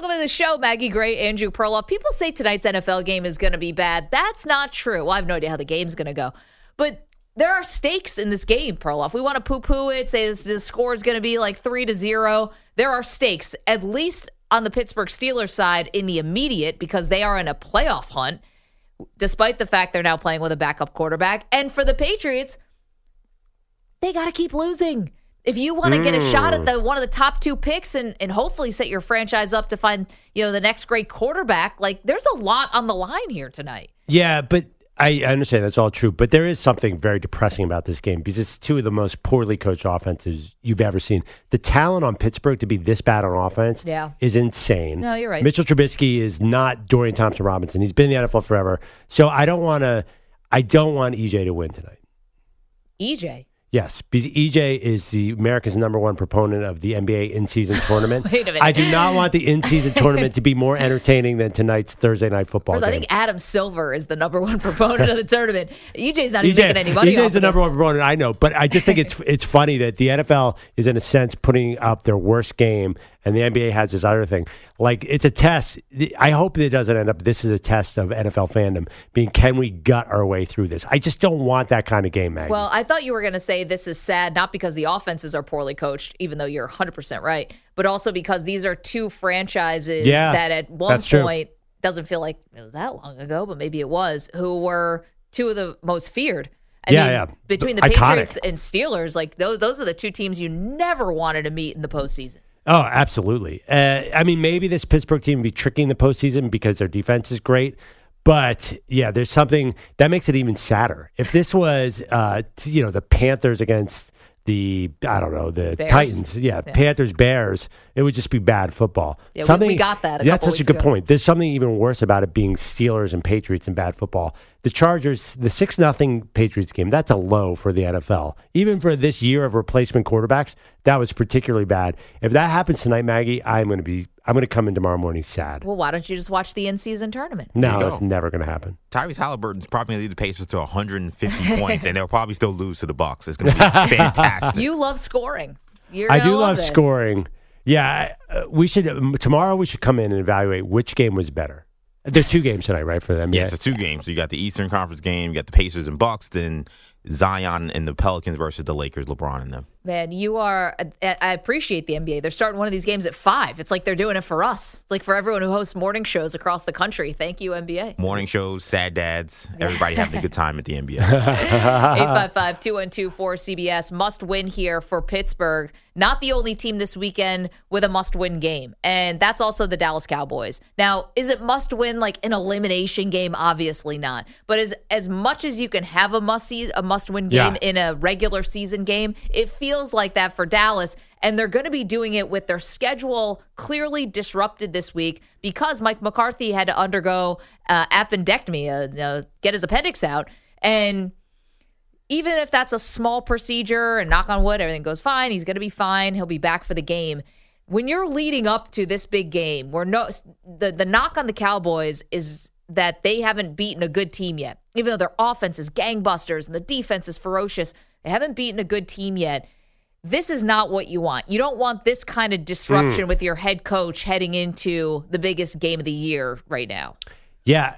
Welcome to the show, Maggie Gray, Andrew Perloff. People say tonight's NFL game is going to be bad. That's not true. Well, I have no idea how the game's going to go. But there are stakes in this game, Perloff. We want to poo poo it, say this, the score is going to be like three to zero. There are stakes, at least on the Pittsburgh Steelers side in the immediate, because they are in a playoff hunt, despite the fact they're now playing with a backup quarterback. And for the Patriots, they got to keep losing. If you want to get a shot at the mm. one of the top two picks and, and hopefully set your franchise up to find you know the next great quarterback, like there's a lot on the line here tonight. Yeah, but I understand that's all true. But there is something very depressing about this game because it's two of the most poorly coached offenses you've ever seen. The talent on Pittsburgh to be this bad on offense Yeah. is insane. No, you're right. Mitchell Trubisky is not Dorian Thompson Robinson. He's been in the NFL forever. So I don't want to. I don't want EJ to win tonight. EJ, Yes, because EJ is the America's number one proponent of the NBA in-season tournament. Wait a minute. I do not want the in-season tournament to be more entertaining than tonight's Thursday night football First, I think Adam Silver is the number one proponent of the tournament. EJ's not even making any money. EJ is the number one proponent. I know, but I just think it's it's funny that the NFL is in a sense putting up their worst game, and the NBA has this other thing. Like it's a test. I hope it doesn't end up. This is a test of NFL fandom. Being can we gut our way through this? I just don't want that kind of game, Maggie. Well, I thought you were going to say this is sad, not because the offenses are poorly coached, even though you're 100% right, but also because these are two franchises Yeah, that at one that's true. point doesn't feel like it was that long ago, but maybe it was, who were two of the most feared. I Yeah, mean, yeah. between the Iconic. Patriots and Steelers, like those, those are the two teams you never wanted to meet in the postseason. Oh, absolutely. Uh, I mean, maybe this Pittsburgh team be tricking the postseason because their defense is great. But yeah, there's something that makes it even sadder. If this was, uh, you know, the Panthers against the, I don't know, the Bears. Titans, yeah, Panthers, Bears, it would just be bad football. Yeah, we- we got that that's such a good ago. point. There's something even worse about it being Steelers and Patriots and bad football. The Chargers, the 6 nothing Patriots game, that's a low for the NFL. Even for this year of replacement quarterbacks, that was particularly bad. If that happens tonight, Maggie, I'm going to be I'm going to come in tomorrow morning sad. Well, why don't you just watch the in season tournament? No, you that's never going to happen. Tyrese Halliburton's probably going to lead the Pacers to 150 points, and they'll probably still lose to the Bucks. It's going to be fantastic. You love scoring. You're I do love this. scoring. Yeah, uh, we should um, tomorrow. We should come in and evaluate which game was better. There's two games tonight, right? For them, Yeah, so two games. So you got the Eastern Conference game, you got the Pacers and Bucks, then Zion and the Pelicans versus the Lakers, LeBron and them. Man, you are. I I appreciate the NBA. They're starting one of these games at five. It's like they're doing it for us. It's like for everyone who hosts morning shows across the country. Thank you, NBA. Morning shows, sad dads, everybody having a good time at the NBA. 855 212 cbs Must win here for Pittsburgh. Not the only team this weekend with a must win game. And that's also the Dallas Cowboys. Now, is it must win like an elimination game? Obviously not. But as as much as you can have a must, a must win game Yeah. in a regular season game, it feels like that for Dallas. And they're going to be doing it with their schedule clearly disrupted this week because Mike McCarthy had to undergo uh, appendectomy, uh, uh, get his appendix out. And even if that's a small procedure and knock on wood, everything goes fine, he's going to be fine. He'll be back for the game. When you're leading up to this big game, where no the the knock on the Cowboys is that they haven't beaten a good team yet. Even though their offense is gangbusters and the defense is ferocious, they haven't beaten a good team yet. This is not what you want. You don't want this kind of disruption hmm. with your head coach heading into the biggest game of the year right now. Yeah.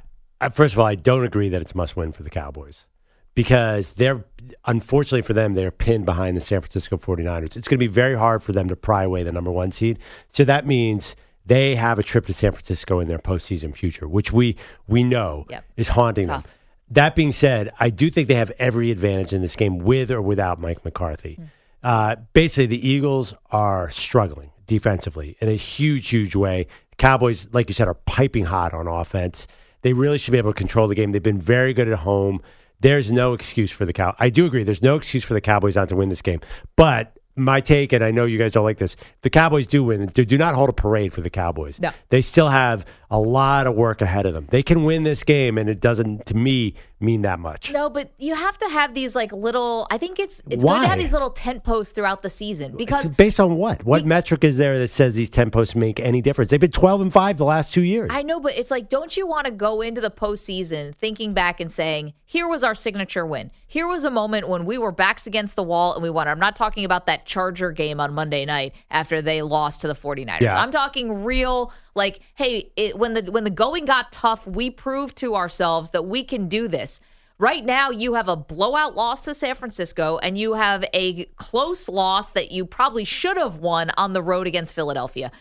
First of all, I don't agree that it's must win for the Cowboys because they're, unfortunately for them, they're pinned behind the San Francisco 49ers. It's going to be very hard for them to pry away the number one seed. So that means they have a trip to San Francisco in their postseason future, which we, we know Yep. is haunting them. That being said, I do think they have every advantage in this game with or without Mike McCarthy. Hmm. Uh, basically, the Eagles are struggling defensively in a huge, huge way. Cowboys, like you said, are piping hot on offense. They really should be able to control the game. They've been very good at home. There's no excuse for the Cow. I do agree. There's no excuse for the Cowboys not to win this game. But my take, and I know you guys don't like this, the Cowboys do win. Do, do not hold a parade for the Cowboys. No. They still have a lot of work ahead of them. They can win this game, and it doesn't, to me, mean that much. No, but you have to have these like little. I think it's it's good to have these little tent posts throughout the season because It's based on what? What metric is there that says these 10 posts make any difference? They've been 12 and 5 the last two years. I know, but it's like, don't you want to go into the postseason thinking back and saying, here was our signature win. Here was a moment when we were backs against the wall and we won. I'm not talking about that Charger game on Monday night after they lost to the 49ers. Yeah. I'm talking real, like, hey, it, when the when the going got tough, we proved to ourselves that we can do this. Right now, you have a blowout loss to San Francisco, and you have a close loss that you probably should have won on the road against Philadelphia.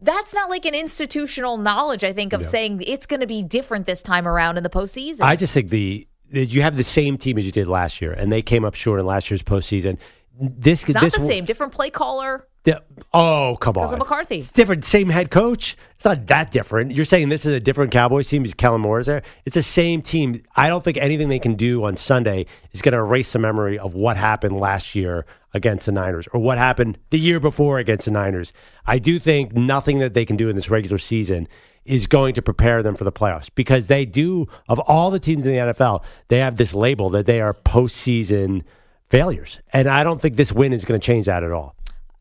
That's not like an institutional knowledge, I think, of saying it's going to be different this time around in the postseason. I just think the, the you have the same team as you did last year, and they came up short in last year's postseason. This it's not this the same. Different play caller. The- oh, come on. Because of McCarthy. It's different. Same head coach. It's not that different. You're saying this is a different Cowboys team because Kellen Moore is there. It's the same team. I don't think anything they can do on Sunday is going to erase the memory of what happened last year against the Niners or what happened the year before against the Niners. I do think nothing that they can do in this regular season is going to prepare them for the playoffs because they do, of all the teams in the NFL, they have this label that they are postseason failures. And I don't think this win is going to change that at all.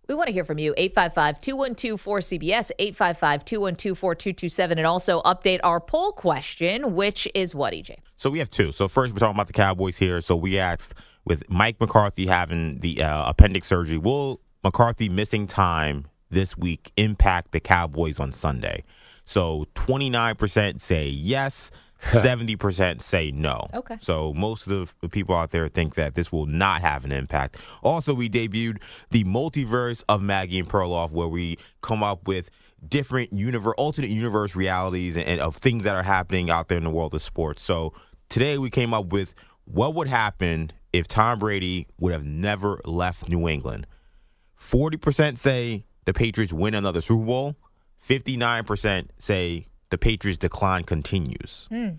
We want to hear from you. 855 212 4CBS, 855 212 4227, and also update our poll question, which is what, EJ? So we have two. So first, we're talking about the Cowboys here. So we asked with Mike McCarthy having the uh, appendix surgery, will McCarthy missing time this week impact the Cowboys on Sunday? So 29% say yes, 70% say no. Okay. So most of the people out there think that this will not have an impact. Also, we debuted the multiverse of Maggie and Perloff, where we come up with different universe, alternate universe realities and, and of things that are happening out there in the world of sports. So today we came up with what would happen if Tom Brady would have never left New England. Forty percent say the Patriots win another Super Bowl. Fifty-nine percent say the Patriots' decline continues. Hmm.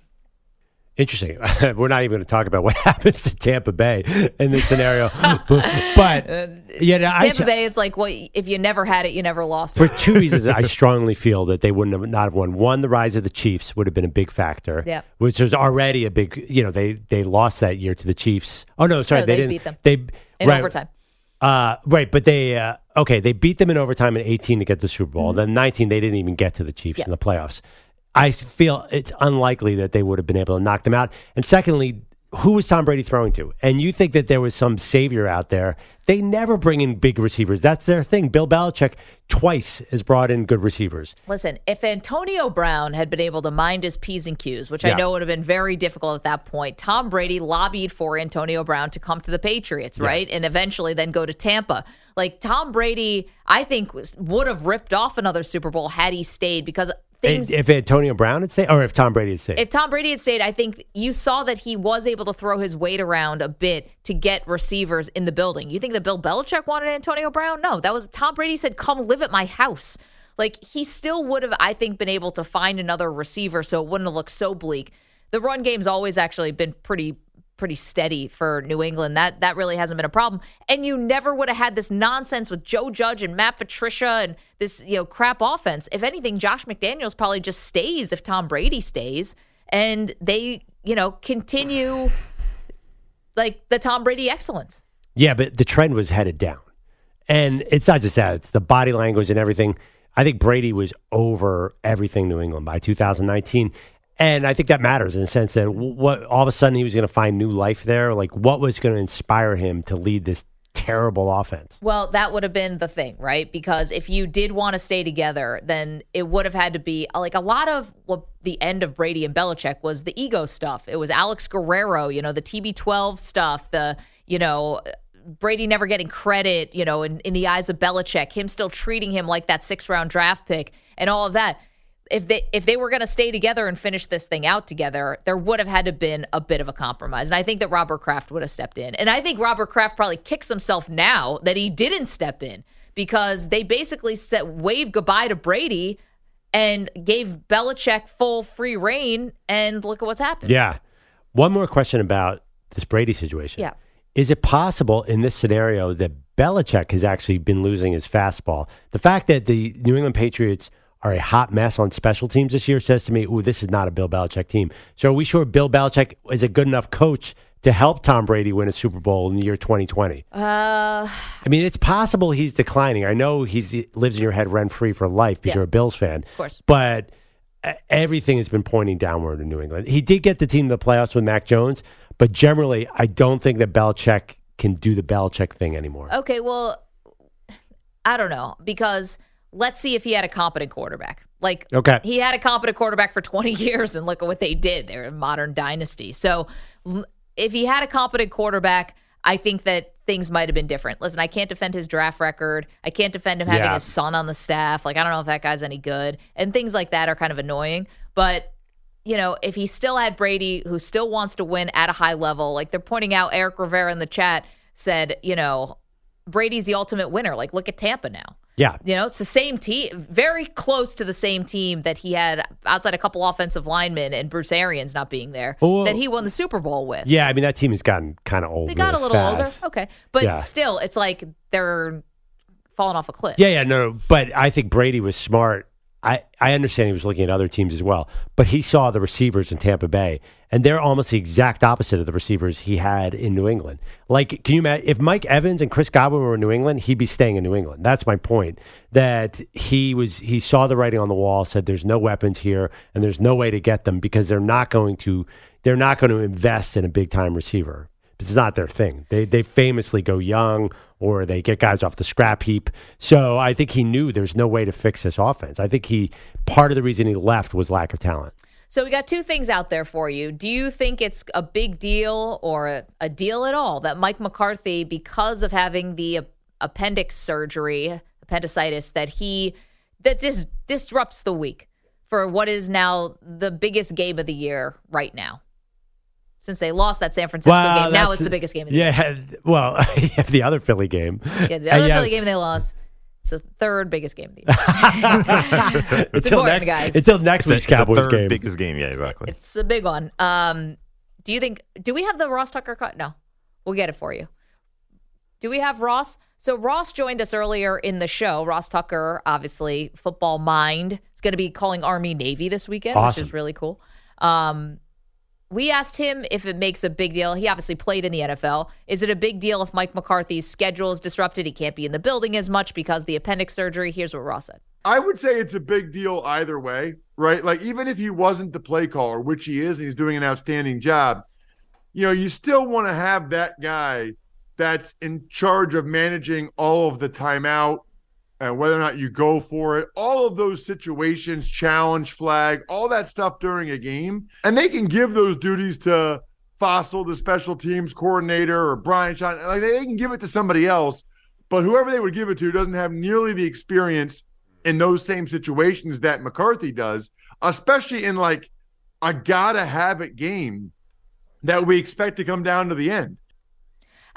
Interesting. We're not even going to talk about what happens to Tampa Bay in this scenario, but uh, yeah, I, Tampa Bay, it's like, well, if you never had it, you never lost for it. two reasons, I strongly feel that they wouldn't have not have won. One, the rise of the Chiefs would have been a big factor. Yeah. which was already a big. You know, they they lost that year to the Chiefs. Oh no, sorry, No, they, they didn't beat them. They In right, overtime. Uh, right, but they uh, okay. They beat them in overtime in 18 to get the Super Bowl. Then 19, they didn't even get to the Chiefs Mm-hmm. Yeah. in the playoffs. I feel it's unlikely that they would have been able to knock them out. And secondly, who was Tom Brady throwing to? And you think that there was some savior out there? They never bring in big receivers. That's their thing. Bill Belichick twice has brought in good receivers. Listen, if Antonio Brown had been able to mind his P's and Q's, which I know would have been very difficult at that point, Tom Brady lobbied for Antonio Brown to come to the Patriots, right? And eventually then go to Tampa. Like Tom Brady, I think was, would have ripped off another Super Bowl had he stayed because things if Antonio Brown had stayed, or if Tom Brady had stayed. if Tom Brady had stayed, I think you saw that he was able to throw his weight around a bit to get receivers in the building. You think that Bill Belichick wanted Antonio Brown? No, that was Tom Brady said, "Come live at my house." Like he still would have, I think, been able to find another receiver, so it wouldn't have looked so bleak. The run game's always actually been pretty pretty steady for New England. That that really hasn't been a problem. And you never would have had this nonsense with Joe Judge and Matt Patricia and this, you know, crap offense. If anything, Josh McDaniels probably just stays if Tom Brady stays and they, you know, continue like the Tom Brady excellence. Yeah, but the trend was headed down. And it's not just that, it's the body language and everything. I think Brady was over everything New England by 2019. And I think that matters in the sense that what all of a sudden he was going to find new life there. Like, what was going to inspire him to lead this terrible offense? Well, that would have been the thing, right? Because if you did want to stay together, then it would have had to be like a lot of what the end of Brady and Belichick was the ego stuff. It was Alex Guerrero, you know, the TB12 stuff, the, you know, Brady never getting credit, you know, in, in the eyes of Belichick, him still treating him like that six round draft pick and all of that. If they if they were going to stay together and finish this thing out together, there would have had to been a bit of a compromise. And I think that Robert Kraft would have stepped in. And I think Robert Kraft probably kicks himself now that he didn't step in because they basically said wave goodbye to Brady and gave Belichick full free reign. And look at what's happened. Yeah. One more question about this Brady situation. Yeah. Is it possible in this scenario that Belichick has actually been losing his fastball? The fact that the New England Patriots are a hot mess on special teams this year says to me, "Ooh, this is not a Bill Belichick team." So are we sure Bill Belichick is a good enough coach to help Tom Brady win a Super Bowl in the year 2020? Uh, I mean, it's possible he's declining. I know he's, he lives in your head rent free for life because Yeah. you're a Bills fan. of course. But uh, everything has been pointing downward in New England. He did get the team to the playoffs with Mac Jones, but generally, I don't think that Belichick can do the Belichick thing anymore. Okay, well, I don't know because let's see if he had a competent quarterback. Like, Okay. he had a competent quarterback for 20 years, and look at what they did. They're a modern dynasty. So, if he had a competent quarterback, I think that things might have been different. Listen, I can't defend his draft record. I can't defend him having Yeah. his son on the staff. Like, I don't know if that guy's any good. And things like that are kind of annoying. But you know, if he still had Brady, who still wants to win at a high level, like they're pointing out, Eric Rivera in the chat said, you know, Brady's the ultimate winner. Like, look at Tampa now. Yeah. You know, it's the same team, very close to the same team that he had outside a couple offensive linemen and Bruce Arians not being there Oh. that he won the Super Bowl with. Yeah, I mean, that team has gotten kind of old. They got really a little fast. older. Okay. But Yeah. still, it's like they're falling off a cliff. Yeah, yeah, no. But I think Brady was smart. I, I understand he was looking at other teams as well, but he saw the receivers in Tampa Bay, and they're almost the exact opposite of the receivers he had in New England. Like, can you imagine if Mike Evans and Chris Godwin were in New England, he'd be staying in New England. That's my point. That he was he saw the writing on the wall, said there's no weapons here, and there's no way to get them because they're not going to they're not going to invest in a big time receiver. It's not their thing. They they famously go young or they get guys off the scrap heap. So I think he knew there's no way to fix this offense. I think he part of the reason he left was lack of talent. So we got two things out there for you. Do you think it's a big deal or a, a deal at all that Mike McCarthy, because of having the ap- appendix surgery, appendicitis, that he that dis- disrupts the week for what is now the biggest game of the year right now? Since they lost that San Francisco game, now it's the biggest game of the year. Yeah, well, the other Philly game. Yeah, the other you have- Philly game they lost. It's the third biggest game of the year. until important, next guys. until next It's week's it's the Cowboys third game. biggest game. Yeah, exactly. It's a big one. Um, do you think? Do we have the Ross Tucker cut? No, we'll get it for you. Do we have Ross? So Ross joined us earlier in the show. Ross Tucker, obviously football mind, is going to be calling Army Navy this weekend, Awesome. which is really cool. Um, we asked him if it makes a big deal. He obviously played in the NFL. Is it a big deal if Mike McCarthy's schedule is disrupted? He can't be in the building as much because the appendix surgery. Here's what Ross said. I would say it's a big deal either way, right? Like even if he wasn't the play caller, which he is, and he's doing an outstanding job, you know, you still want to have that guy that's in charge of managing all of the timeout and whether or not you go for it, all of those situations, challenge flag, all that stuff during a game. And they can give those duties to Fassel, the special teams coordinator, or Brian Sean. Like they can give it to somebody else, but whoever they would give it to doesn't have nearly the experience in those same situations that McCarthy does, especially in like a gotta have it game that we expect to come down to the end.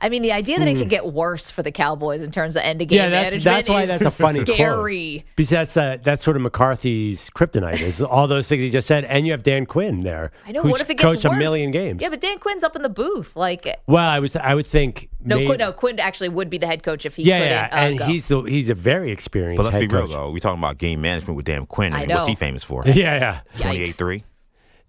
I mean, the idea that it could get worse for the Cowboys in terms of end of game. Yeah, that's- management that's why is that's a funny quote. scary. Because that's uh, that's sort of McCarthy's kryptonite is all those things he just said, and you have Dan Quinn there. I know. who's What if it gets coached worse? a million games? Yeah, but Dan Quinn's up in the booth. Like, Well, I was I would think no, may- Quinn, no, Quinn actually would be the head coach if he yeah, couldn't yeah, uh, and go. he's the, he's a very experienced. But let's head be real coach. though. We're talking about game management with Dan Quinn. I I mean, what's he famous for? Yeah, yeah, Twenty eight three.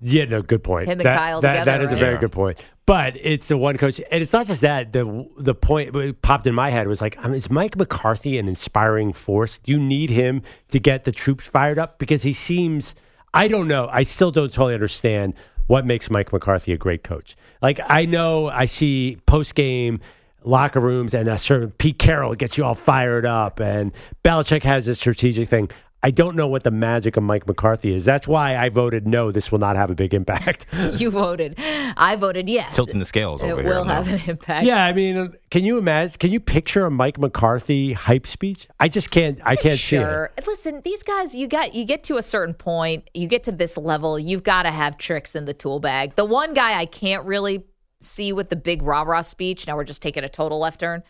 Yeah. No, good point. Him and that, Kyle that, together, That is a very Yeah. good point. But it's the one coach, and it's not just that. The the point that popped in my head was like, I mean, is Mike McCarthy an inspiring force? Do you need him to get the troops fired up? Because he seems, I don't know. I still don't totally understand what makes Mike McCarthy a great coach. Like I know I see post game locker rooms and a certain Pete Carroll gets you all fired up, and Belichick has a strategic thing. I don't know what the magic of Mike McCarthy is. That's why I voted no. This will not have a big impact. you voted. I voted yes. Tilting the scales it over here. will have an impact. yeah, I mean, can you imagine? Can you picture a Mike McCarthy hype speech? I just can't. I can't see it. Listen, these guys, you got you get to a certain point, you get to this level, you've got to have tricks in the tool bag. The one guy I can't really see with the big rah rah speech. Now we're just taking a total left turn.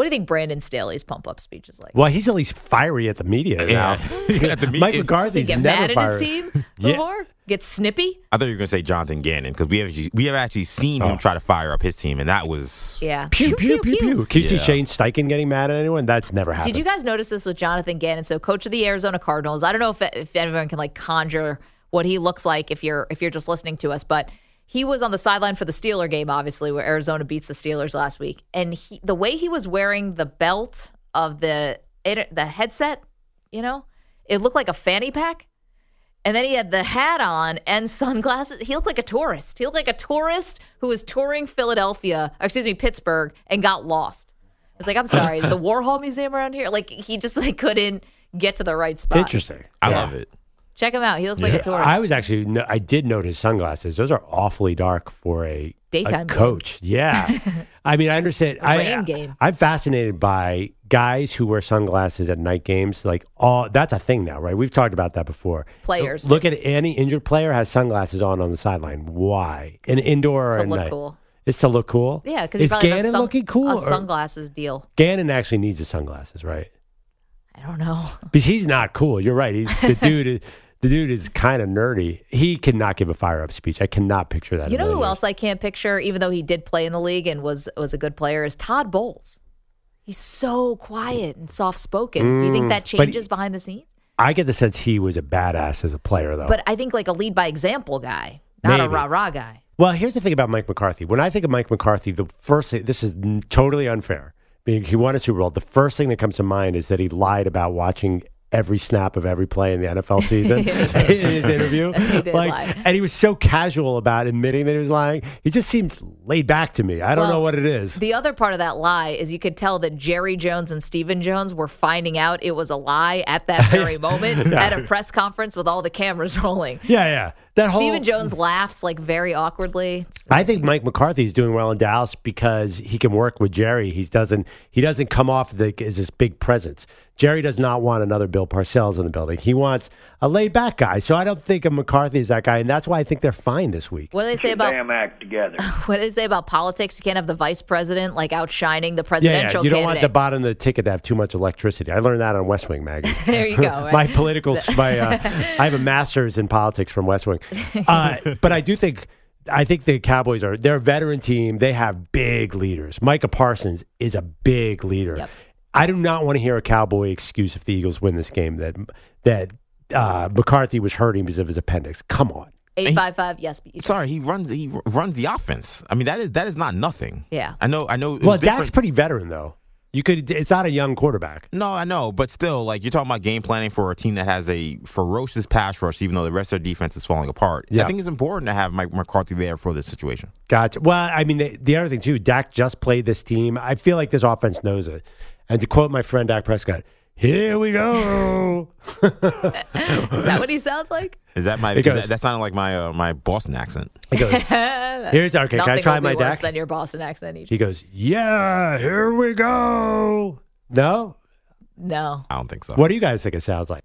What do you think Brandon Staley's pump up speech is like? Well, he's at least fiery at the media Yeah. now. At the meet- Mike if- McCarthy's he get never mad at fired. his team Yeah. before? Get snippy? I thought you were going to say Jonathan Gannon because we have actually, we have actually seen Oh. him try to fire up his team, and that was Yeah. Pew, pew, pew, pew. Can you see Shane Steichen getting mad at anyone? That's never happened. Did you guys notice this with Jonathan Gannon? So, coach of the Arizona Cardinals. I don't know if if anyone can like conjure what he looks like if you're if you're just listening to us, but he was on the sideline for the Steeler game, obviously, where Arizona beats the Steelers last week, and he, the way he was wearing the belt of the it, the headset, you know, it looked like a fanny pack. And then he had the hat on and sunglasses. He looked like a tourist. He looked like a tourist who was touring Philadelphia, excuse me, Pittsburgh, and got lost. I was like, I'm sorry, is the Warhol Museum around here? Like he just like couldn't get to the right spot. Interesting. I Yeah. love it. Check him out. He looks like a tourist. I was actually, no, I did note his sunglasses. Those are awfully dark for a, Daytime a game. coach. Yeah. I mean, I understand. A I, game. I'm fascinated by guys who wear sunglasses at night games. Like, all that's a thing now, right? We've talked about that before. Players. Look at any injured player has sunglasses on on the sideline. Why? An indoor or look night? cool. It's to look cool. Yeah, because is Gannon looking cool? A or- sunglasses deal. Gannon actually needs the sunglasses, right? I don't know. Because he's not cool. You're right. He's the dude. The dude is kind of nerdy. He cannot give a fire up speech. I cannot picture that. You know who million else I can't picture, even though he did play in the league and was was a good player, is Todd Bowles. He's so quiet and soft spoken. Do you think Mm, that changes behind the scenes? I get the sense he was a badass as a player, though. But I think like a lead by example guy, not a Maybe. rah rah guy. well, here's the thing about Mike McCarthy. When I think of Mike McCarthy, the first thing, this is totally unfair. Being he won a Super Bowl, the first thing that comes to mind is that he lied about watching every snap of every play in the NFL season in his interview. Like, lie. and he was so casual about admitting that he was lying. He just seems laid back to me. I don't Well, know what it is. The other part of that lie is you could tell that Jerry Jones and Stephen Jones were finding out it was a lie at that very moment at a press conference with all the cameras rolling. yeah, yeah. That whole Stephen Jones laughs like very awkwardly. I think Mike McCarthy is doing well in Dallas because he can work with Jerry. He doesn't he doesn't come off the, as this big presence. Jerry does not want another Bill Parcells in the building. He wants a laid back guy. So I don't think of McCarthy as that guy, and that's why I think they're fine this week. What do they say about your damn act together. what do they say about politics? You can't have the vice president like outshining the presidential yeah. You don't want the bottom of the ticket to have too much electricity. I learned that on West Wing, Maggie. there you go. right? my political, my uh, I have a master's in politics from West Wing, uh, but I do think I think the Cowboys are they're a veteran team. They have big leaders. Micah Parsons is a big leader. Yep. I do not want to hear a Cowboy excuse if the Eagles win this game that that uh, McCarthy was hurting because of his appendix. Come on. Eight five five. Yes. but Sorry, he runs he runs the offense. I mean, that is that is not nothing. Yeah. I know. I know. it's Well, different- Dak's pretty veteran though. You could. It's not a young quarterback. No, I know, but still, like you're talking about game planning for a team that has a ferocious pass rush, even though the rest of their defense is falling apart. Yeah. I think it's important to have Mike McCarthy there for this situation. Gotcha. Well, I mean, the, the other thing too, Dak just played this team. I feel like this offense knows it. And to quote my friend Dak Prescott, "Here we go." Is that what he sounds like? Is that my? It is goes- that, that sounded like my uh, my Boston accent. He goes, "Here's okay. Can I try will my be worse Dak?" than your Boston accent. EJ. He goes, "Yeah, here we go." No, No. I don't think so. what do you guys think it sounds like?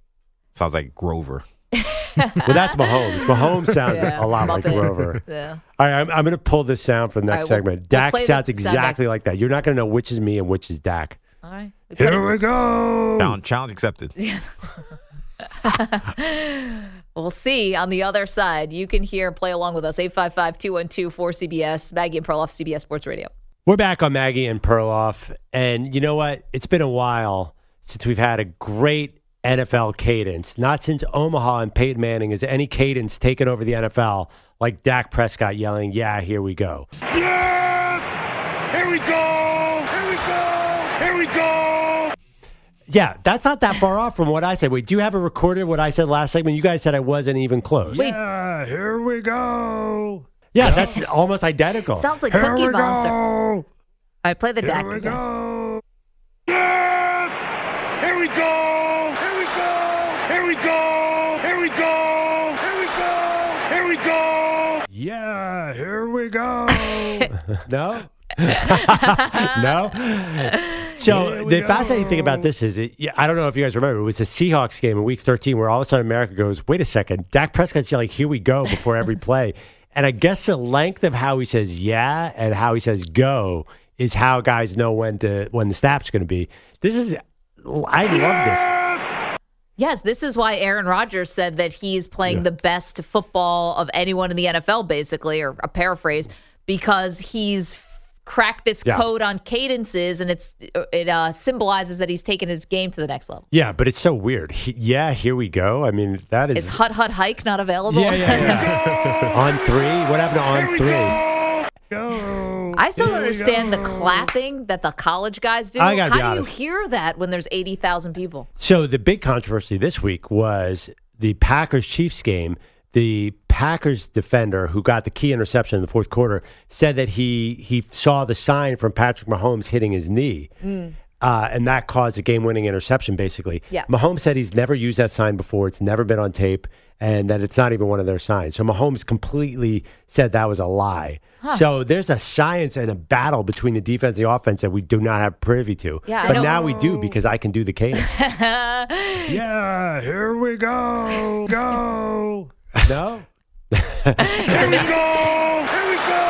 sounds like Grover? Well, that's Mahomes. Mahomes sounds Yeah, a lot like Grover. Yeah. All right, I'm, I'm going to pull this sound for the next All right, we'll- segment. we'll Dak play the sounds exactly next. like that. You're not going to know which is me and which is Dak. All right. We Here we go. Challenge, challenge accepted. We'll see on the other side. You can hear, play along with us. 855 212 4CBS, Maggie and Perloff, CBS Sports Radio. We're back on Maggie and Perloff. And you know what? It's been a while since we've had a great NFL cadence. Not since Omaha and Peyton Manning has any cadence taken over the NFL like Dak Prescott yelling, Yeah, here we go. Yeah, here we go! Here we go! Here we go! Yeah, that's not that far off from what I said. Wait, do you have it recorded what I said last segment? You guys said I wasn't even close. Wait. Yeah, here we go. Yeah, that's almost identical. Sounds like here Cookie we Monster. go. All right, play the Here Dak. we go. Yes! Here we go! Here we go! Here we go! Here we go! Here we go! Here we go! Yeah, here we go. no? no? So the fascinating thing about this is, it, yeah, I don't know if you guys remember, it was the Seahawks game in Week 13 where all of a sudden America goes, "Wait a second, Dak Prescott's yelling, here we go!" before every play, and I guess the length of how he says "yeah" and how he says "go" is how guys know when to when the snap's going to be. This is, I love this. Yes, this is why Aaron Rodgers said that he's playing the best football of anyone in the NFL, basically, or a paraphrase, because he's f- cracked this Yeah. code on cadences, and it's it uh, symbolizes that he's taken his game to the next level. Yeah, but it's so weird. He, yeah, here we go. I mean, that is. Is Hut Hut Hike not available? yeah, yeah, yeah. on three? What happened to on three? I still don't understand the clapping that the college guys do. I gotta How be do honest. you hear that when there's 80,000 people? So the big controversy this week was the Packers Chiefs game. The Packers defender who got the key interception in the fourth quarter said that he he saw the sign from Patrick Mahomes hitting his knee. Uh, and that caused a game-winning interception, basically. Yeah. Mahomes said he's never used that sign before. It's never been on tape, and that it's not even one of their signs. So Mahomes completely said that was a lie. So there's a science and a battle between the defense and the offense that we do not have privy to. Yeah, but now we do because I can do the cadence. Yeah, here we go. Go. No. It's amazing. Go. Here we go.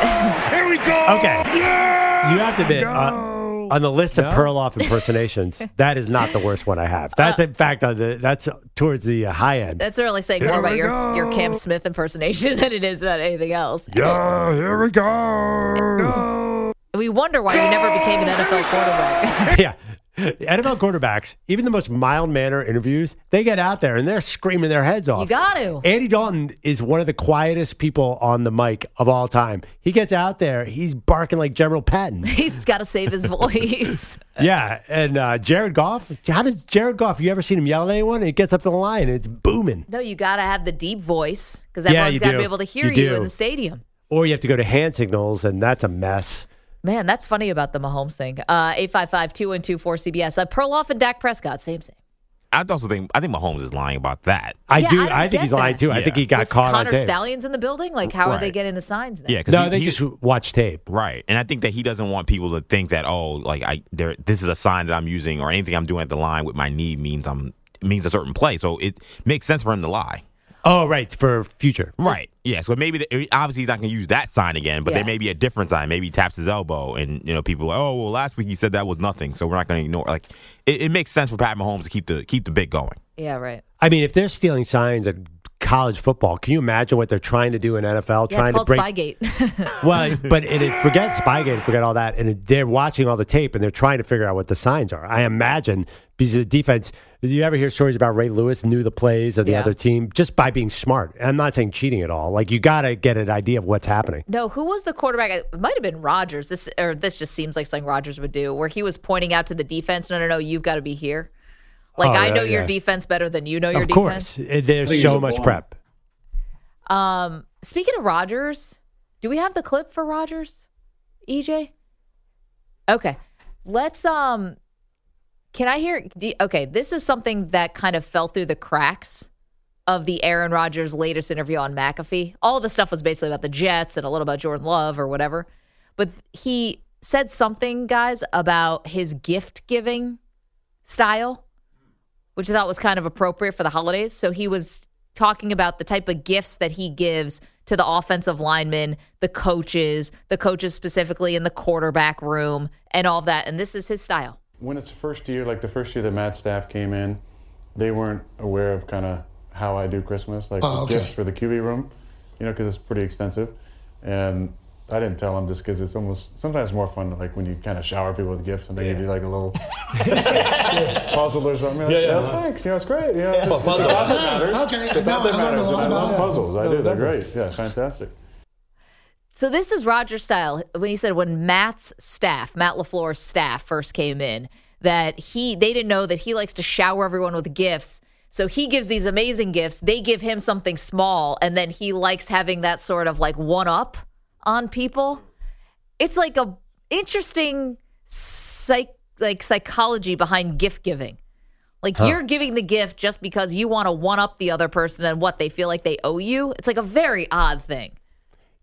Here we go. Okay. Yeah. You have to admit, uh, on the list of Perloff impersonations, that is not the worst one I have. That's in fact on the that's towards the uh, high end. That's really saying more about we your, your go. Cam Smith impersonation than it is about anything else. Yeah, here we go. Go. We wonder why you never became an NFL quarterback. yeah. NFL quarterbacks, even the most mild manner interviews, they get out there and they're screaming their heads off. you got to. Andy Dalton is one of the quietest people on the mic of all time. He gets out there, he's barking like General Patton. He's got to save his voice. yeah, and uh, Jared Goff, how does Jared Goff? You ever seen him yell at anyone? It gets up to the line, and it's booming. No, you got to have the deep voice because Yeah, everyone's you got to be able to hear You you, in the stadium. Or you have to go to hand signals, and that's a mess. Man, that's funny about the Mahomes thing. Uh, 855 212 4CBS. Uh, Perloff and Dak Prescott, same, same. I also think I think Mahomes is lying about that. I Yeah, do. I I, think get he's lying that. too. I think he got Is caught Connor on tape. Stalions in the building? Like, how are they getting the signs then? Yeah, 'cause No, he- they just watch tape. Right, and I think that he doesn't want people to think that oh, like I there, this is a sign that I'm using or anything I'm doing at the line with my knee means I'm means a certain play. So it makes sense for him to lie. Oh, right for future. Right. Yeah. So maybe the, obviously he's not going to use that sign again, but Yeah. there may be a different sign. Maybe he taps his elbow, and you know people are like, oh well, last week he said that was nothing, so we're not going to ignore. Like it, it makes sense for Pat Mahomes to keep the keep the bit going. Yeah, right. I mean, if they're stealing signs at college football, can you imagine what they're trying to do in NFL? Yeah, trying to break. Spygate. Well, but and it, forget Spygate, forget all that, and it, they're watching all the tape and they're trying to figure out what the signs are. I imagine because the defense. Do you ever hear stories about Ray Lewis knew the plays of the Yeah. other team just by being smart? I'm not saying cheating at all. Like you got to get an idea of what's happening. no, who was the quarterback? It might have been Rodgers. This or this just seems like something Rodgers would do, where he was pointing out to the defense, "No, no, no, you've got to be here." Like Oh, I yeah, know your yeah. defense better than you know your of defense. Of course, Eh, there's so much bomb. prep. Um, speaking of Rodgers, do we have the clip for Rodgers? EJ? Okay. Let's um can I hear do, okay, this is something that kind of fell through the cracks of the Aaron Rodgers latest interview on McAfee. All the stuff was basically about the Jets and a little about Jordan Love or whatever. But he said something, guys, about his gift giving style which I thought was kind of appropriate for the holidays. So he was talking about the type of gifts that he gives to the offensive linemen, the coaches, the coaches specifically in the quarterback room, and all of that. And this is his style. When it's the first year, like the first year that Matt staff came in, they weren't aware of kind of how I do Christmas, like Oh, okay. gifts for the QB room, you know, because it's pretty extensive. And I didn't tell them just because it's almost sometimes more fun, like when you kind of shower people with gifts and they give you like a little puzzle or something. You're like, Yeah, "Oh, yeah. thanks. You know, it's great. Yeah, know, it's, puzzle. It's the thought matters. Okay, The no, thought I learned a lot And I love puzzles. I do. They're great. Yeah, fantastic. So this is Roger style. When he said when Matt's staff, Matt LaFleur's staff first came in, that he they didn't know that he likes to shower everyone with gifts. So he gives these amazing gifts. They give him something small, and then he likes having that sort of like one up on people. It's like a interesting psych like psychology behind gift giving. Like you're giving the gift just because you want to one up the other person and what they feel like they owe you. It's like a very odd thing.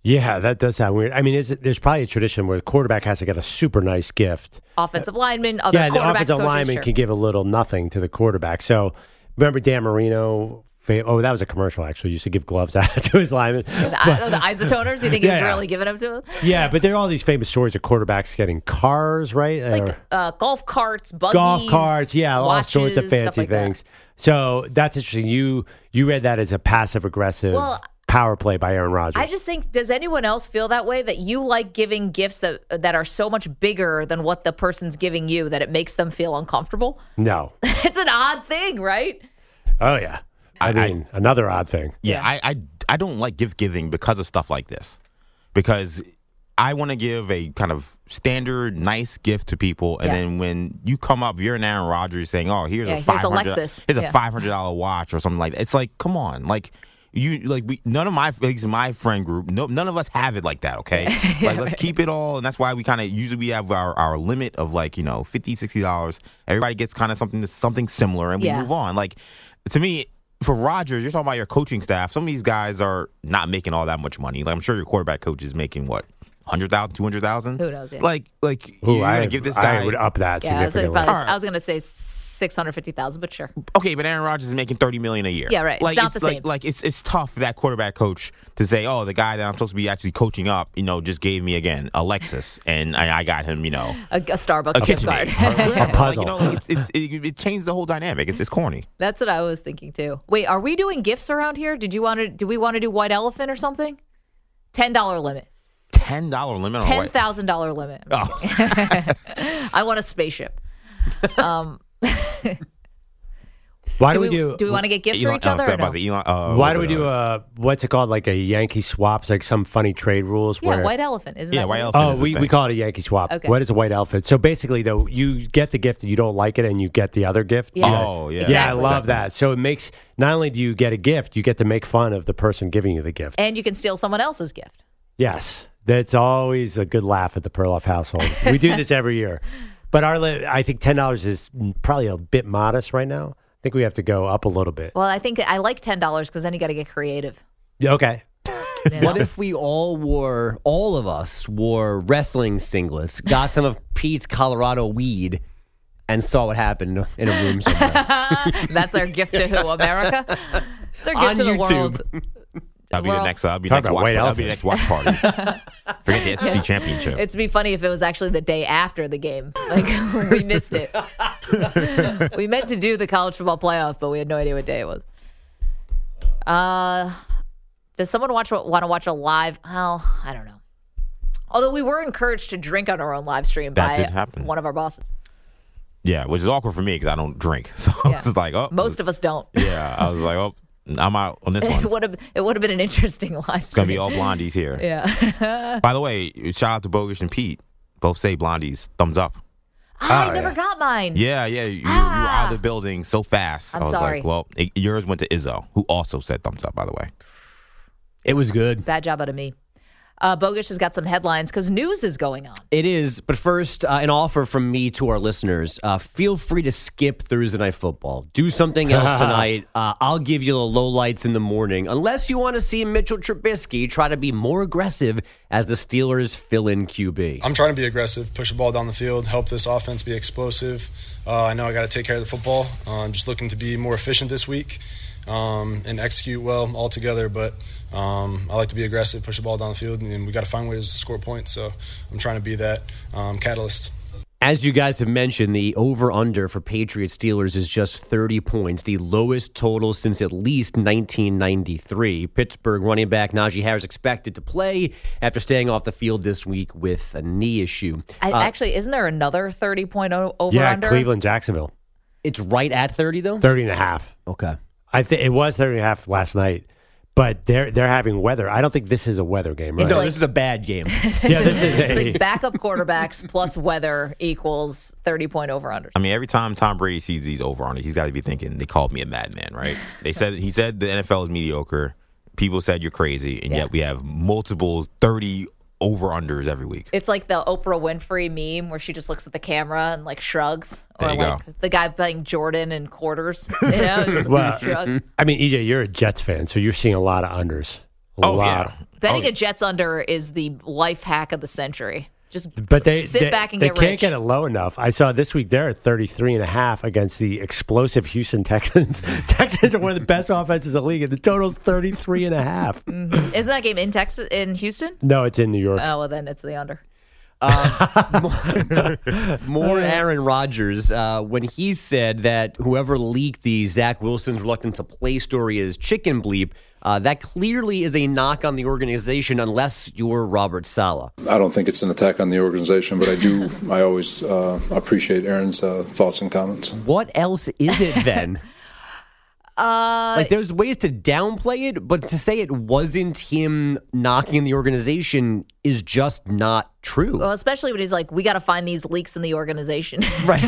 Yeah, that does sound weird. I mean, is it, there's probably a tradition where the quarterback has to get a super nice gift. Offensive lineman, other yeah, the offensive coaches, lineman sure. can give a little nothing to the quarterback. So remember Dan Marino fa- oh, that was a commercial actually. He used to give gloves out to his linemen. The, oh, the isotoners? You think Yeah, he's really giving them to him? yeah, but there are all these famous stories of quarterbacks getting cars, right? Like Or- uh, golf carts, buggies, golf carts, yeah, all sorts of fancy like that. things. So that's interesting. You you read that as a passive aggressive Well, power play by Aaron Rodgers. I just think, does anyone else feel that way? That you like giving gifts that that are so much bigger than what the person's giving you that it makes them feel uncomfortable? no. it's an odd thing, right? Oh yeah. I, I- mean, another odd thing. Yeah, I, I I don't like gift giving because of stuff like this. Because I want to give a kind of standard, nice gift to people, and Yeah. then when you come up, you're an Aaron Rodgers saying, "Oh, here's Yeah, a here's five a hundred, Lexus." here's Yeah. a five hundred dollar watch or something like that." It's like, come on, like. You like we none of my at in my friend group no none of us have it like that okay like let's keep it all and that's why we kind of usually we have our, our limit of like you know 50 60 dollars everybody gets kind of something something similar and we Yeah. move on like to me for Rodgers, you're talking about your coaching staff. Some of these guys are not making all that much money. Like I'm sure your quarterback coach is making what, hundred thousand, two hundred thousand. Who knows, yeah. Like, like Ooh, you're I, gonna give this guy. I would up that Yeah, I was, significantly. probably, I was going to say six hundred fifty thousand, but sure. okay, but Aaron Rodgers is making thirty million a year. Yeah, right. It's Like not the like, same. Like it's it's tough for that quarterback coach to say, oh, the guy that I'm supposed to be actually coaching up, you know, just gave me again a Lexus, and I, I got him, you know, A, a Starbucks a gift card. KitchenAid. Yeah, puzzle. Like, you know, like it's, it's, it, it changed the whole dynamic. It's, it's corny. That's what I was thinking too. Wait, are we doing gifts around here? Did you want to? Do we want to do white elephant or something? Ten dollar limit. Ten dollar limit on Ten what? thousand dollar limit. Oh. I want a spaceship. Um, Why do do we we do? do we want to get gifts for each oh, other? or no? about to say Elon, uh, why do we do uh, a what's it called like a Yankee swaps like some funny trade rules? Yeah, where, white elephant. Isn't it? Yeah, that white what elephant. Oh, is we, we call it a Yankee swap. Okay. What is a white elephant? So basically, though, you get the gift and you don't like it, and you get the other gift. Yeah. Oh, yeah. Yeah, I love that. So it makes not only do you get a gift, you get to make fun of the person giving you the gift. And you can steal someone else's gift. Yes, that's always a good laugh at the Perloff household. We do this every year, but our I think ten dollars is probably a bit modest right now. I think we have to go up a little bit. Well, I think I like ten dollars because then you got to get creative. Yeah, Okay. you know? What if we all wore, all of us wore wrestling singlets, got some of Pete's Colorado weed, and saw what happened in a room somewhere? That's our gift to who? America. It's our gift On to the YouTube. world. That'll be the else? next. That'll be Talk next about watch. white That'll be the next watch party. Forget the SEC championship. It'd be funny if it was actually the day after the game. Like we missed it. we meant to do the college football playoff, but we had no idea what day it was. Uh, does someone watch want to watch a live? Oh, I don't know. Although we were encouraged to drink on our own live stream That by did happen. one of our bosses. yeah, which is awkward for me because I don't drink. So Yeah. it's just like, oh, Most of us don't. Yeah, I was like, oh, I'm out on this one. it one. would have it would have been an interesting live It's gonna be all blondies here. yeah. By the way, shout out to Bogus and Pete. Both say blondies. Thumbs up. I Oh, never yeah. got mine. Yeah, yeah. You, you were Ah. out of the building so fast. I'm I was sorry. like, well, it, yours went to Izzo, who also said thumbs up. By the way, it was good. Bad job out of me. Uh, Bogish has got some headlines because news is going on. It is. But first, uh, an offer from me to our listeners. Uh, feel free to skip Thursday Night Football. Do something else tonight. Uh, I'll give you the low lights in the morning. Unless you want to see Mitchell Trubisky try to be more aggressive as the Steelers fill in QB. I'm trying to be aggressive, push the ball down the field, help this offense be explosive. Uh, I know I got to take care of the football. Uh, I'm just looking to be more efficient this week um, and execute well all together. But um, I like to be aggressive, push the ball down the field, and we got to find ways to score points. So I'm trying to be that um, catalyst. As you guys have mentioned, the over under for Patriots Steelers is just 30 points, the lowest total since at least 1993. Pittsburgh running back Najee Harris expected to play after staying off the field this week with a knee issue. I, Uh, actually, isn't there another 30.0 over yeah, under? Yeah, Cleveland, Jacksonville, It's right at 30 though? 30 and a half. Okay. I think it was 30 and a half last night, but they're they're having weather. I don't think this is a weather game, right? It's No, like- this is a bad game. yeah, this is It's like backup quarterbacks plus weather equals 30 point over under. I mean, every time Tom Brady sees these over on it, he's got to be thinking they called me a madman, right? They said he said the NFL is mediocre. People said you're crazy, and Yeah. yet we have multiple thirty over unders every week. It's like the Oprah Winfrey meme where she just looks at the camera and like shrugs. Or There you like go. the guy playing Jordan in quarters. You know, Well, shrug. I mean, EJ, you're a Jets fan, so you're seeing a lot of unders. A Oh lot. yeah, Betting oh, a Jets under is the life hack of the century. Just But they sit they, back and they get can't rich. get it low enough. I saw this week they're at 33 and a half against the explosive Houston Texans. Texans are one of the best offenses in the league and the total's 33 and a half. Isn't that game in Texas in Houston? No, it's in New York. Oh well, then it's the under. More Aaron Rodgers uh, when he said that whoever leaked the Zach Wilson's reluctant to play story is chicken bleep. Uh, that clearly is a knock on the organization, unless you're Robert Saleh. I don't think it's an attack on the organization, but I do. I always uh, appreciate Aaron's uh, thoughts and comments. What else is it then? Uh, like, there's ways to downplay it, but to say it wasn't him knocking the organization is just not true. well, especially when he's like, we got to find these leaks in the organization. right.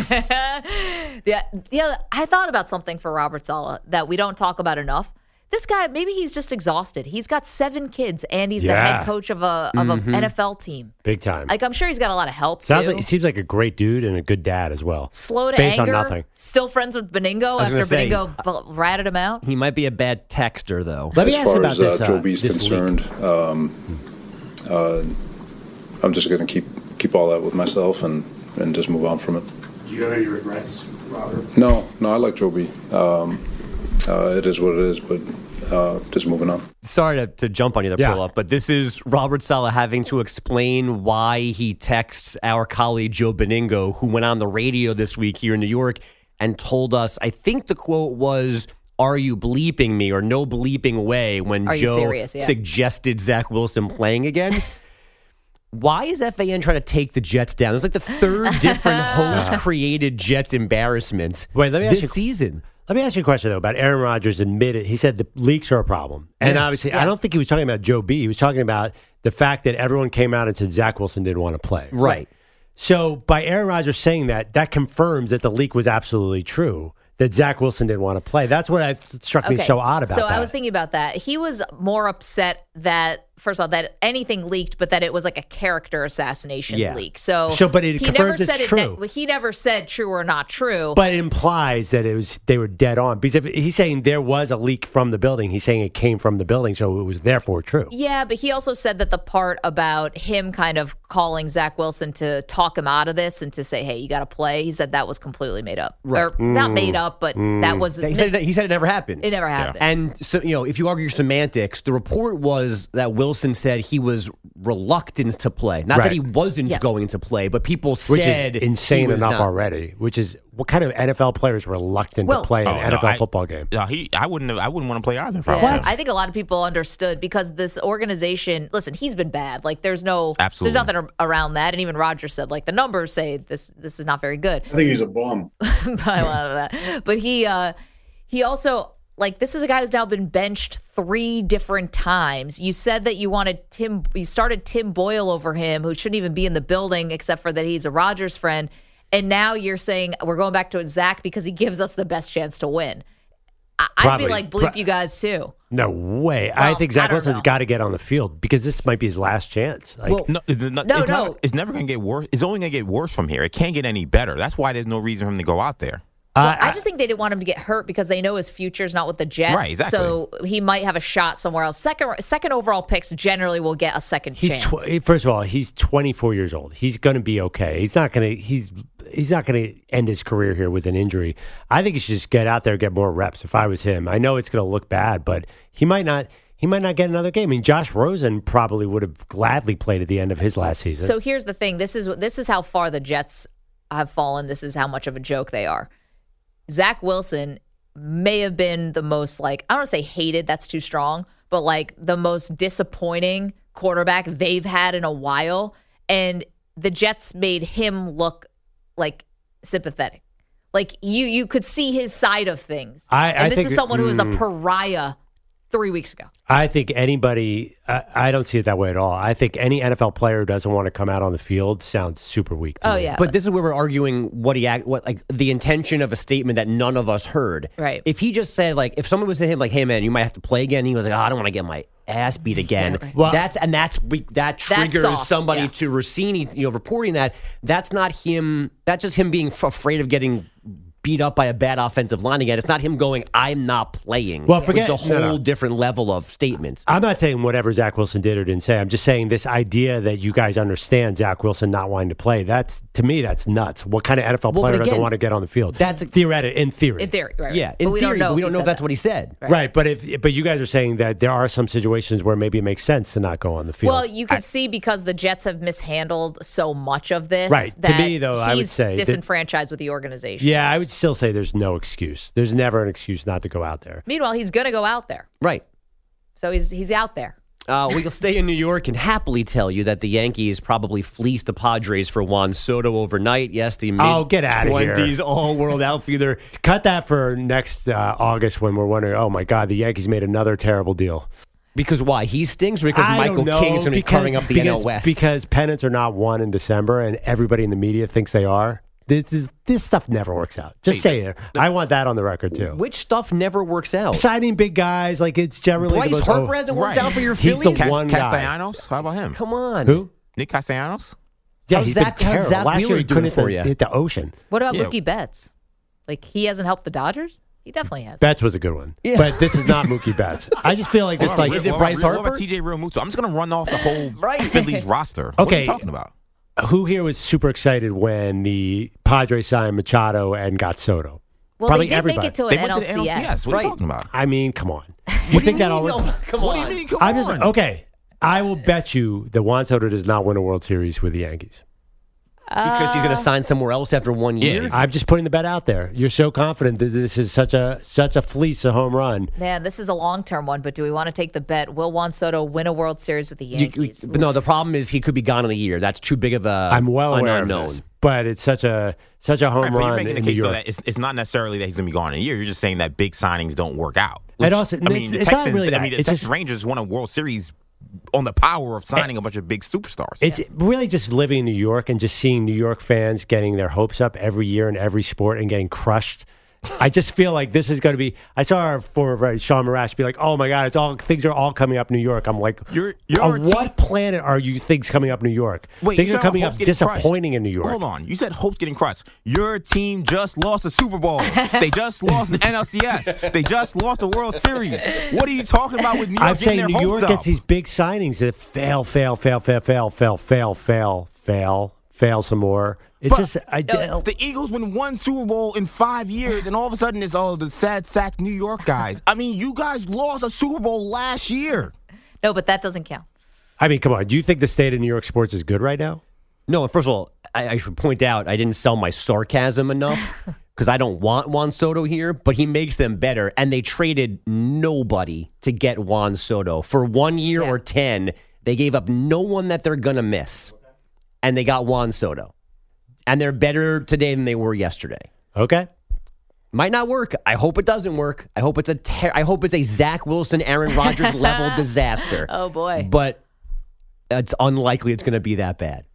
yeah, yeah. I thought about something for Robert Saleh that we don't talk about enough. This guy, maybe he's just exhausted. He's got seven kids, and he's the Yeah. head coach of a of an NFL team. Big time. Like I'm sure he's got a lot of help Sounds too. like he seems like a great dude and a good dad as well. Slow to based anger. on nothing. Still friends with Benigno was after gonna say- Benigno b- ratted him out. He might be a bad texter, though. Let me as ask you far about as this, uh, uh, Joe B's this leak. concerned, um, uh, I'm just going to keep keep all that with myself and, and just move on from it. Do you have any regrets, Robert? No, no, I like Joe B. Um, uh, it is what it is, but uh, just moving on. Sorry to, to jump on you there, Yeah. pull up, but this is Robert Saleh having to explain why he texts our colleague Joe Benigno, who went on the radio this week here in New York and told us, I think the quote was, Are you bleeping me or no bleeping way when Are Joe? Yeah. suggested Zach Wilson playing again? Why is FAN trying to take the Jets down? It's like the third different host created Jets embarrassment Wait, let me ask this you- season. Let me ask you a question though about Aaron Rodgers. Admitted he said the leaks are a problem, and obviously I don't think he was talking about Joe B. He was talking about the fact that everyone came out and said Zach Wilson didn't want to play. Right. So by Aaron Rodgers saying that, that confirms that the leak was absolutely true. That Zach Wilson didn't want to play. That's what I, struck me so odd about that. So that. I was thinking about that. He was more upset that first of all that anything leaked, but that it was like a character assassination Yeah. leak. So, So, but it he never confirms it's said true. It, he never said true or not true. But it implies that it was they were dead on because if he's saying there was a leak from the building, he's saying it came from the building, so it was therefore true. yeah, but he also said that the part about him kind of calling Zach Wilson to talk him out of this and to say, "Hey, you got to play," he said that was completely made up, or not made mm. up, but mm. that was He said, mis- he said it never happened. it never happened. And so, you know, if you argue your semantics, the report was that Wilson said he was reluctant to play. Not that he wasn't Yeah. going to play, but people Which said is he insane was enough not. already. Which is what kind of NFL player is reluctant Well- to play an Oh, no, NFL I- football game? No, he. I wouldn't. Have, I wouldn't want to play either. If I Yeah, him. I think a lot of people understood because this organization. Listen, he's been bad. Like, there's no, Absolutely. there's nothing around that. And even Roger said, like, the numbers say this, this is not very good. I think he's a bum. by a lot that. But he uh he also like this is a guy who's now been benched three different times. You said that you wanted Tim you started Tim Boyle over him, who shouldn't even be in the building except for that he's a Rodgers friend. And now you're saying we're going back to Zach because he gives us the best chance to win. I- I'd Probably. be like bleep Pro- you guys too. No way. I think Zach don't Wilson's know. got to get on the field because this might be his last chance. Like, Well, No, no, No, it's, no. Not, it's never going to get worse. It's only going to get worse from here. It can't get any better. That's why there's no reason for him to go out there. Well, I- I, just think they didn't want him to get hurt because they know his future is not with the Jets. Right, exactly. So he might have a shot somewhere else. Second second overall picks generally will get a second he's chance. tw- first of all, he's 24 years old. He's going to be okay. He's not going to. He's he's not going to end his career here with an injury. I think he should just get out there and get more reps. If I was him, I know it's going to look bad, but he might not. He might not get another game. I mean, Josh Rosen probably would have gladly played at the end of his last season. So here's the thing. This is this is how far the Jets have fallen. This is how much of a joke they are. Zach Wilson may have been the most like I don't want to say hated. That's too strong, but like the most disappointing quarterback they've had in a while, and the Jets made him look like sympathetic. Like you, you could see his side of things. I- and I this is someone who was a mm. pariah three weeks ago. I think anybody, I, I don't see it that way at all. I think any NFL player who doesn't want to come out on the field sounds super weak. To Oh me. yeah, But this is where we're arguing what he act, what like the intention of a statement that none of us heard. Right. If he just said like, if someone was to him like, "Hey man, you might have to play again," he was like, oh, "I don't want to get my ass beat again." right. Well- that's and that's we, that triggers soft, somebody yeah. to Rossini, you know, reporting that. That's not him. That's just him being f- afraid of getting beat up by a bad offensive line again. It's not him going, I'm not playing. Well, forget- It's a no, whole no. different level of statements. I'm not saying whatever Zach Wilson did or didn't say. I'm just saying this idea that you guys understand Zach Wilson not wanting to play. That's to me, that's nuts. What kind of NFL Well, but player doesn't want to get on the field? that's a- theoretic in theory. In theory, right? right. Yeah, in but we theory, don't know. but we don't know if that's that. what he said. Right. but if but you guys are saying that there are some situations where maybe it makes sense to not go on the field. Well, you can see because the Jets have mishandled so much of this. Right. To me, though, I would he's say that- disenfranchised with the organization. yeah, I would still say there's no excuse. There's never an excuse not to go out there. Meanwhile, he's going to go out there, Right. so he's he's out there. Uh, we'll stay in New York and happily tell you that the Yankees probably fleeced the Padres for Juan Soto overnight. Yes, the mid Oh, get out of here. 20s all-world outfielder. Cut that for next uh, August when we're wondering, oh my God, the Yankees made another terrible deal. Because why? He stings or because I Michael know, King's going to be carving up the because, NL West? Because pennants are not won in December, and everybody in the media thinks they are. This is this stuff never works out. Just say it. I want that on the record too. Which stuff never works out? Signing big guys like it's generally Bryce the most, Harper oh, hasn't worked Right. out for your He's Phillies? the Ca- one guy. Castellanos? How about him? Come on. Who? Nick Castellanos? Yeah, How's he's Zach- been how's terrible. Zach Last Wheeler year he doing couldn't for hit the, you? hit the ocean. What about Yeah. Mookie Betts? Like he hasn't helped the Dodgers. He definitely has. Betts was a good one, Yeah. but this is not Mookie Betts. I just feel like this Hold like what about- Bryce what Harper? TJ Realmuto? I'm just going to run off the whole Right. Phillies roster. What are Okay. you talking about? Who here was super excited when the Padres signed Machado and got Soto? well, Probably they did everybody. make it to They an went to the NLCS. NLCS. What are you talking about? I mean, come on. You think that all? No, come What on. do you mean? Come I'm just on. okay. I will bet you that Juan Soto does not win a World Series with the Yankees. Because he's going to sign somewhere else after one year? he's- I'm just putting the bet out there. You're so confident that this is such a such a fleece, a home run. Man, this is a long term one, but do we want to take the bet? Will Juan Soto win a World Series with the You- Yankees? but no, the problem is he could be gone in a year. That's too big of a I'm well an aware unknown. of this, but it's such a such a home Right, but you're run making the in case New though York. that it's, it's not necessarily that he's going to be gone in a year. You're just saying that big signings don't work out. And also, I mean, it's- the it's not Texans. really I that. mean, the It's Texas just- Rangers won a World Series on the power of signing eh. a bunch of big superstars. It's really just living in New York and just seeing New York fans getting their hopes up every year in every sport and getting crushed. I just feel like this is going to be. I saw our former friend Sean Marash be like, "Oh my God, it's all things are all coming up New York." I'm like, You're- you're on team- what planet are you things coming up New York? Wait, things are coming up getting crushed. disappointing in New York. Hold on. You said hopes getting crushed. Your team just lost a Super Bowl. they just lost an NLCS. They just lost a World Series. What are you talking about with New York I'm getting saying their New York up? gets these big signings that fail, fail, fail, fail, fail, fail, fail, fail, fail, fail some more. It's But- just I, The Eagles win one Super Bowl in five years, and all of a sudden it's all the sad sack New York guys. I mean, you guys lost a Super Bowl last year. no, but that doesn't count. I mean, come on. Do you think the state of New York sports is good right now? No, and first of all, I, I should point out I didn't sell my sarcasm enough because I don't want Juan Soto here, but he makes them better. And they traded nobody to get Juan Soto. For one year Yeah. or 10, they gave up no one that they're going to miss. And they got Juan Soto. And they're better today than they were yesterday. Okay. Might not work. I hope it doesn't work. I hope it's a ter- I hope it's a Zach Wilson, Aaron Rodgers level disaster. Oh boy. But it's unlikely it's going to be that bad.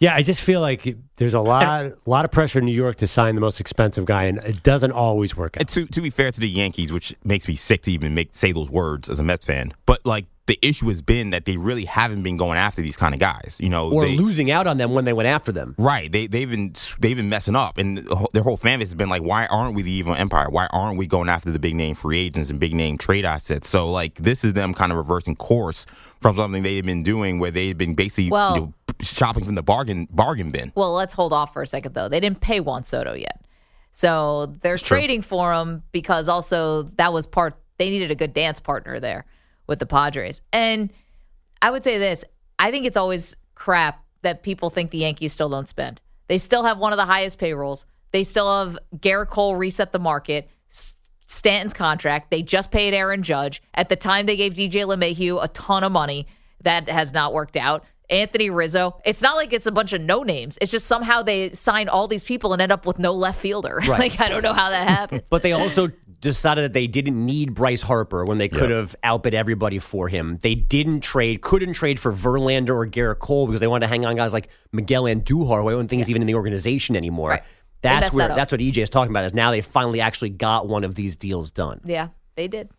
Yeah, I just feel like there's a lot, lot of pressure in New York to sign the most expensive guy, and it doesn't always work And to to be fair to the Yankees, which makes me sick to even make say those words as a Mets fan, but like the issue has been that they really haven't been going after these kind of guys. You know, Or they, losing out on them when they went after them. Right. They they've been they've been messing up, and their whole fan base has been like, why aren't we the evil empire? Why aren't we going after the big name free agents and big name trade assets? So like this is them kind of reversing course from something they've been doing where they've been basically Well- you know, shopping from the bargain bargain bin. Well, let's hold off for a second though. They didn't pay Juan Soto yet, so they're true. trading for him because also that was part. They needed a good dance partner there with the Padres, and I would say this: I think it's always crap that people think the Yankees still don't spend. They still have one of the highest payrolls. They still have Gerrit Cole reset the market. Stanton's contract. They just paid Aaron Judge. At the time, they gave DJ LeMahieu a ton of money. That has not worked out. Anthony Rizzo. It's not like it's a bunch of no names. It's just somehow they sign all these people and end up with no left fielder. like I don't know how that happens. But they also decided that they didn't need Bryce Harper when they could have outbid everybody for him. They didn't trade, couldn't trade for Verlander or Gerrit Cole because they wanted to hang on guys like Miguel Andujar, who I don't think is even in the organization anymore. Right. That's where that that's what EJ is talking about. Is now they finally actually got one of these deals done. yeah, they did.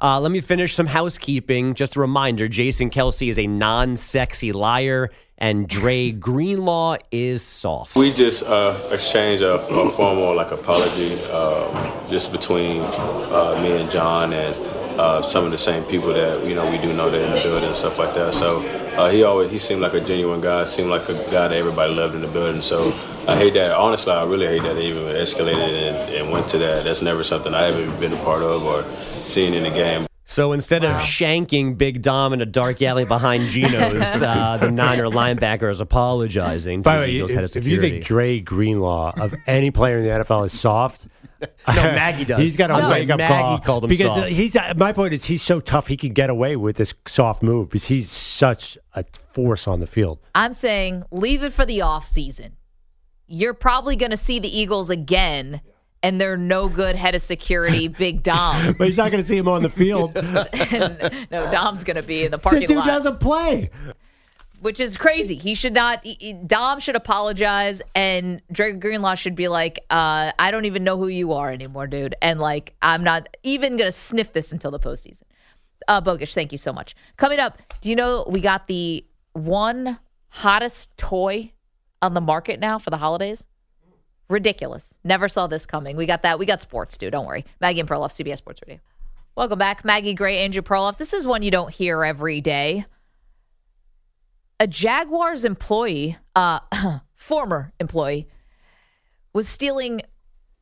Uh, let me finish some housekeeping. Just a reminder Jason Kelce is a non sexy liar, and Dre Greenlaw is soft. We just uh, exchanged a, a formal like apology um, just between uh, me and John and uh, some of the same people that you know we do know that in the building and stuff like that. So uh, he always he seemed like a genuine guy, seemed like a guy that everybody loved in the building. So I hate that. Honestly, I really hate that they even escalated and, and went to that. That's never something I ever been a part of or seen in the game. So instead of shanking Big Dom in a dark alley behind Geno's, uh, the Niner linebacker is apologizing to By the the way, Eagles head of if, if you think Dre Greenlaw of any player in the NFL is soft, no, Maggie does. He's got a I'm sorry, wake up Maggie call called him because soft. he's. My point is, he's so tough he can get away with this soft move because he's such a force on the field. I'm saying leave it for the off season. You're probably going to see the Eagles again, and they're no good head of security, Big Dom. But he's not going to see him on the field. And, no, Dom's going to be in the the parking dude lot, doesn't play. which is crazy. He should not. he- Dom should apologize, and Dre Greenlaw should be like, uh, "I don't even know who you are anymore, dude," and like, I'm not even going to sniff this until the postseason. Uh, Bogish, thank you so much. Coming up, do you know we got the one hottest toy on the market now for the holidays? Ridiculous. Never saw this coming. We got that. We got sports, dude. Don't worry. Maggie and Perloff, CBS Sports Radio. Welcome back. Maggie Gray, Andrew Perloff. This is one you don't hear every day. A Jaguars employee, uh, former employee, was stealing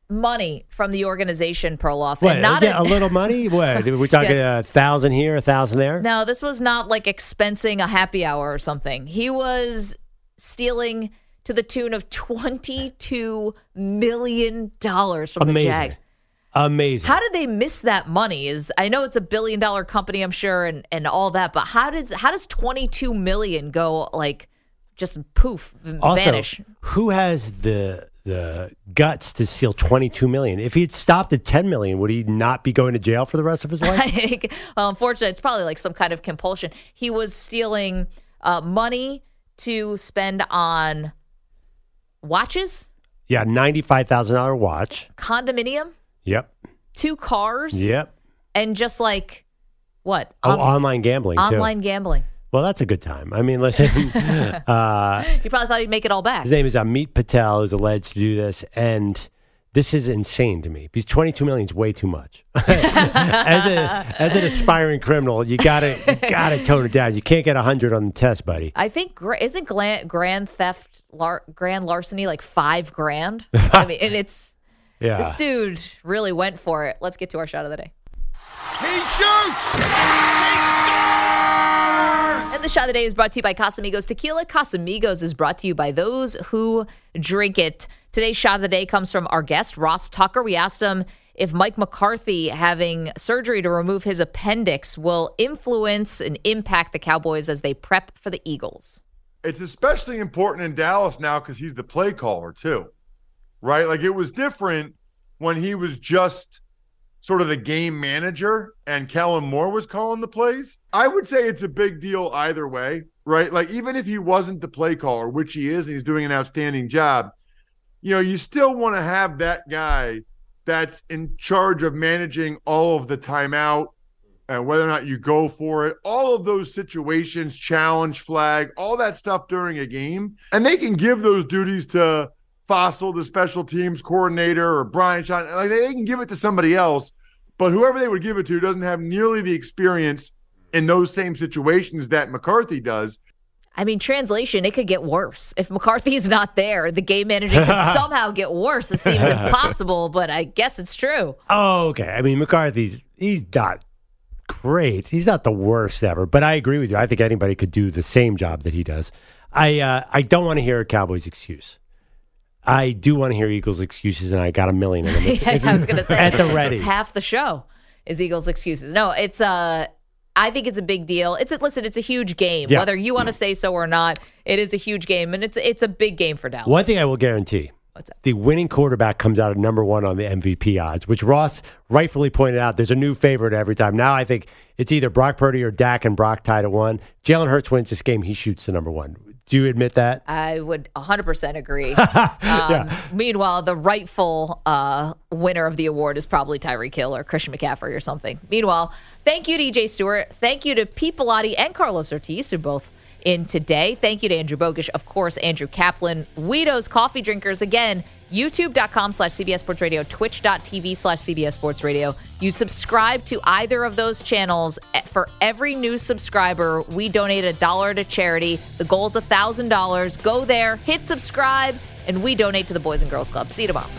money from the organization Perloff. What? and not yeah, a little money? What? We're talking Yes. a thousand here, a thousand there. No, this was not like expensing a happy hour or something. He was stealing to the tune of $22 million from the Jags. Amazing. How did they miss that money? Is I know it's a billion dollar company, I'm sure, and, and all that, but how does how does 22 million go like just poof also, vanish? who has the the guts to steal twenty two million? If he had stopped at ten million, would he not be going to jail for the rest of his life? Well, unfortunately, it's probably like some kind of compulsion. He was stealing uh, money to spend on watches, yeah, ninety five thousand dollar watch. condominium, Yep. two cars, Yep. and just like what? Oh, On- online gambling too. online gambling. Well, that's a good time. I mean, listen. uh, He probably thought he'd make it all back. his name is Amit Patel, who's alleged to do this, and this is insane to me because twenty two million is way too much. as a as an aspiring criminal, you gotta you gotta tone it down. You can't get hundred on the test, buddy. I think isn't grand, grand theft, lar- grand larceny like five grand? I mean, and it's Yeah. this dude really went for it. Let's get to our shot of the day. He shoots! He And the shot of the day is brought to you by Casamigos Tequila. Casamigos is brought to you by those who drink it. Today's shot of the day comes from our guest, Ross Tucker. We asked him if Mike McCarthy having surgery to remove his appendix will influence and impact the Cowboys as they prep for the Eagles. it's especially important in Dallas now because he's the play caller too, right? Like it was different when he was just sort of the game manager and Kellen Moore was calling the plays. I would say it's a big deal either way, right? Like even if he wasn't the play caller, which he is, and he's doing an outstanding job, you know, you still want to have that guy that's in charge of managing all of the timeout and whether or not you go for it, all of those situations, challenge flag, all that stuff during a game. And they can give those duties to Fassel, the special teams coordinator, or Brian Sean. Like they can give it to somebody else, but whoever they would give it to doesn't have nearly the experience in those same situations that McCarthy does. I mean, translation, it could get worse. If McCarthy's not there, the game manager could somehow get worse. It seems impossible, but I guess it's true. Oh, okay. I mean, McCarthy's he's not great. He's not the worst ever, but I agree with you. I think anybody could do the same job that he does. I uh, I don't want to hear a Cowboys excuse. I do want to hear Eagles excuses, and I got a million of them. If I was going to say at the ready. It's half the show is Eagles excuses. No, it's uh I think it's a big deal. It's a, listen, it's a huge game. Yeah. Whether you want to say so or not, it is a huge game, and it's it's a big game for Dallas. One thing I will guarantee: What's the winning quarterback comes out at number one on the MVP odds, which Ross rightfully pointed out. There's a new favorite every time. Now I think it's either Brock Purdy or Dak, and Brock tied at one. Jalen Hurts wins this game. He shoots the number one. Do you admit that? I would 100% agree. um, Meanwhile, the rightful uh, winner of the award is probably Tyreek Hill or Christian McCaffrey or something. Meanwhile, thank you to EJ Stewart. Thank you to Pete Pilati and Carlos Ortiz, who both in today. Thank you to Andrew Bogish, of course, Andrew Kaplan, Guido's Coffee Drinkers. Again, youtube.com slash CBS Sports Radio, twitch.tv slash CBS Sports Radio. You subscribe to either of those channels. Eh, For every new subscriber, we donate a dollar to charity. The goal is $1,000. Go there, hit subscribe, and we donate to the Boys and Girls Club. See you tomorrow.